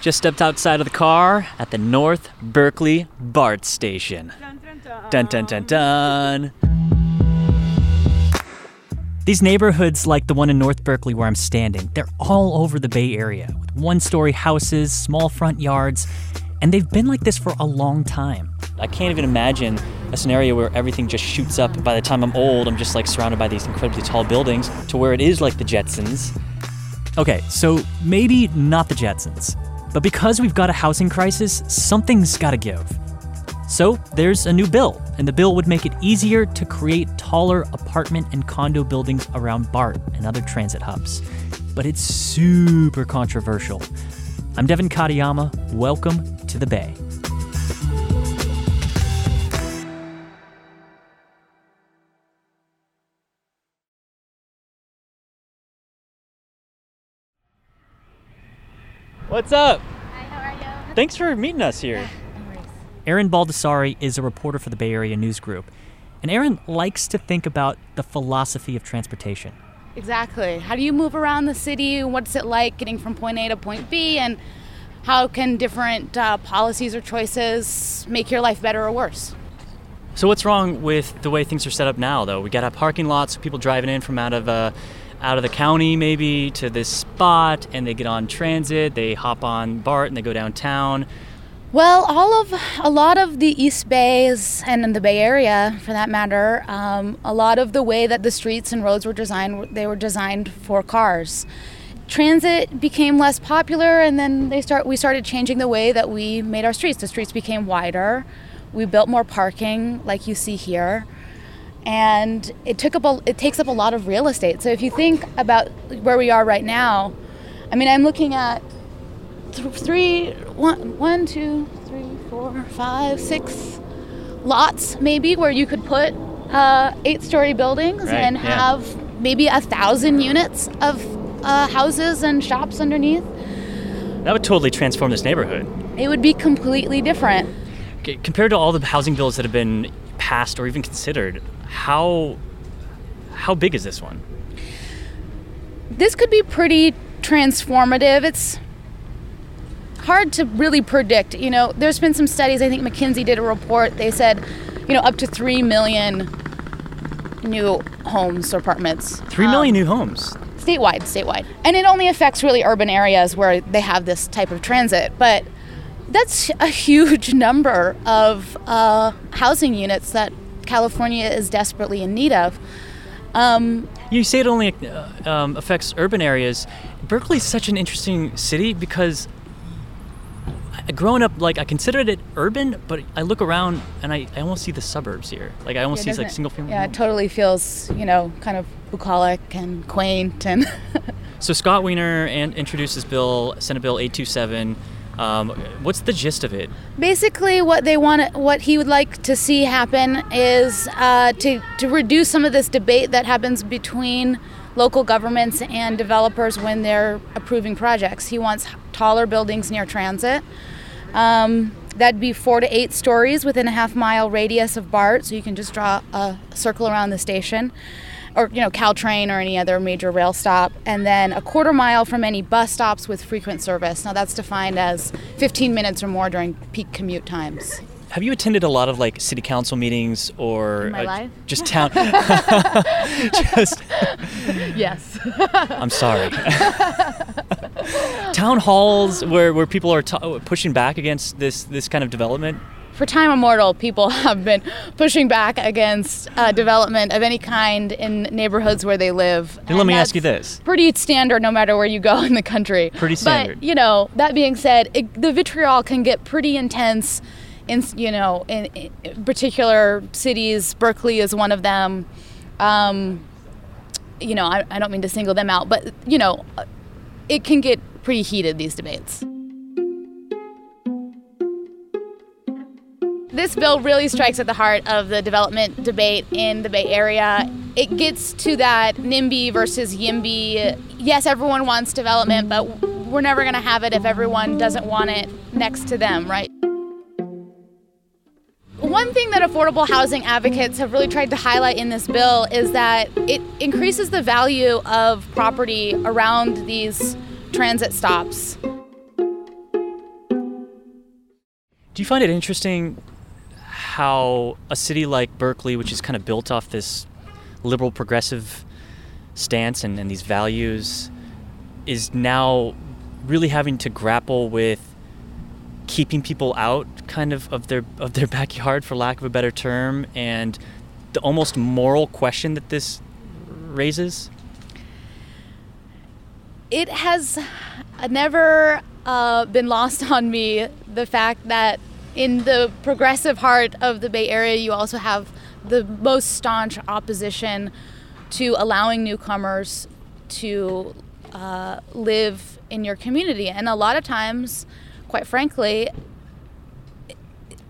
Just stepped outside of the car at the North Berkeley BART station. Dun dun dun dun. These neighborhoods, like the one in North Berkeley where I'm standing, they're all over the Bay Area with one story houses, small front yards, and they've been like this for a long time. I can't even imagine a scenario where everything just shoots up. By the time I'm old, I'm just like surrounded by these incredibly tall buildings to where it is like the Jetsons. Okay, so maybe not the Jetsons, but because we've got a housing crisis, something's got to give. So there's a new bill, and the bill would make it easier to create taller apartment and condo buildings around BART and other transit hubs. But it's super controversial. I'm Devin Katayama. Welcome to the Bay. What's up? Hi, how are you? Thanks for meeting us here. Erin Baldassari is a reporter for the Bay Area News Group. And Erin likes to think about the philosophy of transportation. Exactly. How do you move around the city? What's it like getting from point A to point B? And how can different uh, policies or choices make your life better or worse? So what's wrong with the way things are set up now, though? We got to have parking lots, people driving in from out of uh, out of the county maybe to this spot, and they get on transit, they hop on BART, and they go downtown. Well, all of a lot of the East Bays and in the Bay Area, for that matter, um, a lot of the way that the streets and roads were designed, they were designed for cars. Transit became less popular, and then they start. We started changing the way that we made our streets. The streets became wider. We built more parking, like you see here, and it took up. A, it takes up a lot of real estate. So if you think about where we are right now, I mean, I'm looking at th- three, one, one, two, three, four, five, six lots maybe where you could put uh, eight-story buildings Right, and yeah. have maybe a thousand units of uh, houses and shops underneath. That would totally transform this neighborhood. It would be completely different. Okay, compared to all the housing bills that have been passed or even considered, how how big is this one? This could be pretty transformative. It's hard to really predict. You know, there's been some studies. I think McKinsey did a report. They said, you know, up to three million new homes or apartments. Three million Um, new homes. statewide, statewide. And it only affects really urban areas where they have this type of transit. But that's a huge number of uh, housing units that California is desperately in need of. Um, You say it only uh, um, affects urban areas. Berkeley's such an interesting city because I- growing up, like I considered it urban, but I look around and I, I almost see the suburbs here. Like I almost it see like single family. Yeah, it totally feels, you know, kind of bucolic and quaint and So Scott Wiener and introduced this bill, Senate Bill 827. Um, what's the gist of it? basically what they want what he would like to see happen is uh, to to reduce some of this debate that happens between local governments and developers when they're approving projects. He wants taller buildings near transit. Um, that'd be four to eight stories within a half mile radius of bart so you can just draw a circle around the station or you know caltrain or any other major rail stop and then a quarter mile from any bus stops with frequent service now that's defined as 15 minutes or more during peak commute times Have you attended a lot of like city council meetings or In my uh, life? just town? just yes I'm sorry. town halls where, where people are t- pushing back against this this kind of development. For time immortal, people have been pushing back against uh, development of any kind in neighborhoods where they live. Then let me ask you this. Pretty standard no matter where you go in the country. Pretty standard. But, you know, that being said, it, the vitriol can get pretty intense in, you know, in, in particular cities. Berkeley is one of them. Um, you know, I, I don't mean to single them out, but, you know, it can get pretty heated, these debates. This bill really strikes at the heart of the development debate in the Bay Area. It gets to that NIMBY versus YIMBY. Yes, everyone wants development, but we're never going to have it if everyone doesn't want it next to them, right? One thing that affordable housing advocates have really tried to highlight in this bill is that it increases the value of property around these transit stops. Do you find it interesting how a city like Berkeley, which is kind of built off this liberal progressive stance and, and these values, is now really having to grapple with keeping people out kind of of their of their backyard for lack of a better term and the almost moral question that this raises? It has never uh, been lost on me the fact that in the progressive heart of the Bay Area, you also have the most staunch opposition to allowing newcomers to uh, live in your community. And a lot of times, quite frankly,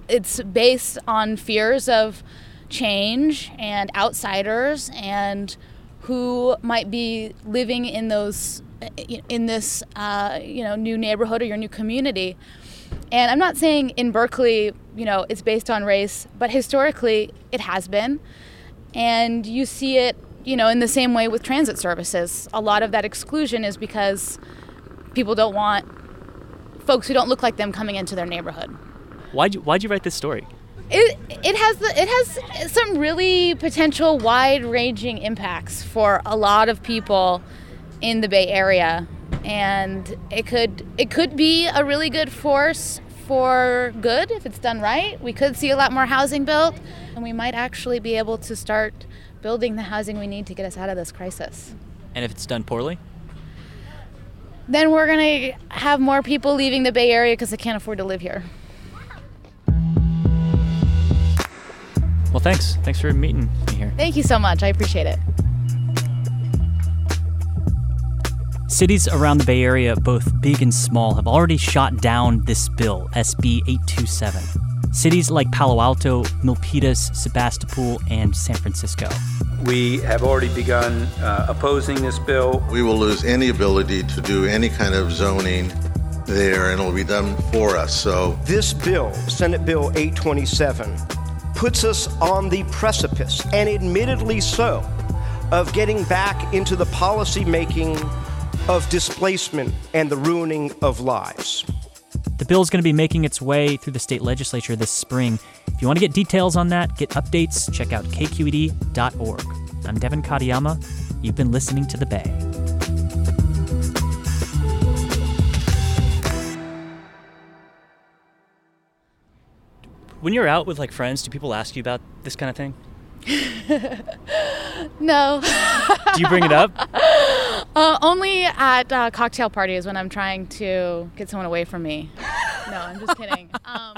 it's based on fears of change and outsiders and who might be living in those in this uh, you know new neighborhood or your new community and I'm not saying in Berkeley, you know, it's based on race, but historically it has been. And you see it, you know, in the same way with transit services. A lot of that exclusion is because people don't want folks who don't look like them coming into their neighborhood. Why'd you, why'd you write this story? It, it has the, it has some really potential wide-ranging impacts for a lot of people in the Bay Area and it could it could be a really good force for good if it's done right. We could see a lot more housing built, and we might actually be able to start building the housing we need to get us out of this crisis. And if it's done poorly? Then we're going to have more people leaving the Bay Area because they can't afford to live here. Well, thanks. Thanks for meeting me here. Thank you so much. I appreciate it. Cities around the Bay Area, both big and small, have already shot down this bill, SB 827. Cities like Palo Alto, Milpitas, Sebastopol, and San Francisco. We have already begun uh, opposing this bill. We will lose any ability to do any kind of zoning there, and it will be done for us. So, this bill, Senate Bill 827, puts us on the precipice, and admittedly so, of getting back into the policy making of displacement and the ruining of lives. The bill is going to be making its way through the state legislature this spring. If you want to get details on that, get updates, check out kqed.org. I'm Devin Katayama. You've been listening to The Bay. When you're out with like friends, do people ask you about this kind of thing? no. do you bring it up? Uh, only at uh, cocktail parties when I'm trying to get someone away from me. No, I'm just kidding. Um,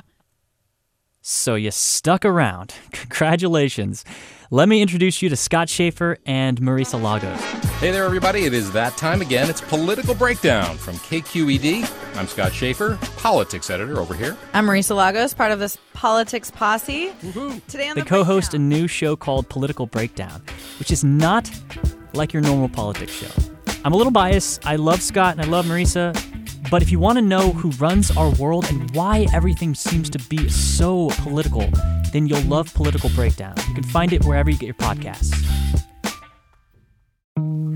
so you stuck around. Congratulations. Let me introduce you to Scott Shafer and Marisa Lagos. Hey there, everybody. It is that time again. It's Political Breakdown from KQED. I'm Scott Shafer, politics editor over here. I'm Marisa Lagos, part of this politics posse. Woo-hoo. Today on they the co-host breakdown. a new show called Political Breakdown, which is not like your normal politics show. I'm a little biased. I love Scott and I love Marisa. But if you want to know who runs our world and why everything seems to be so political, then you'll love Political Breakdown. You can find it wherever you get your podcasts.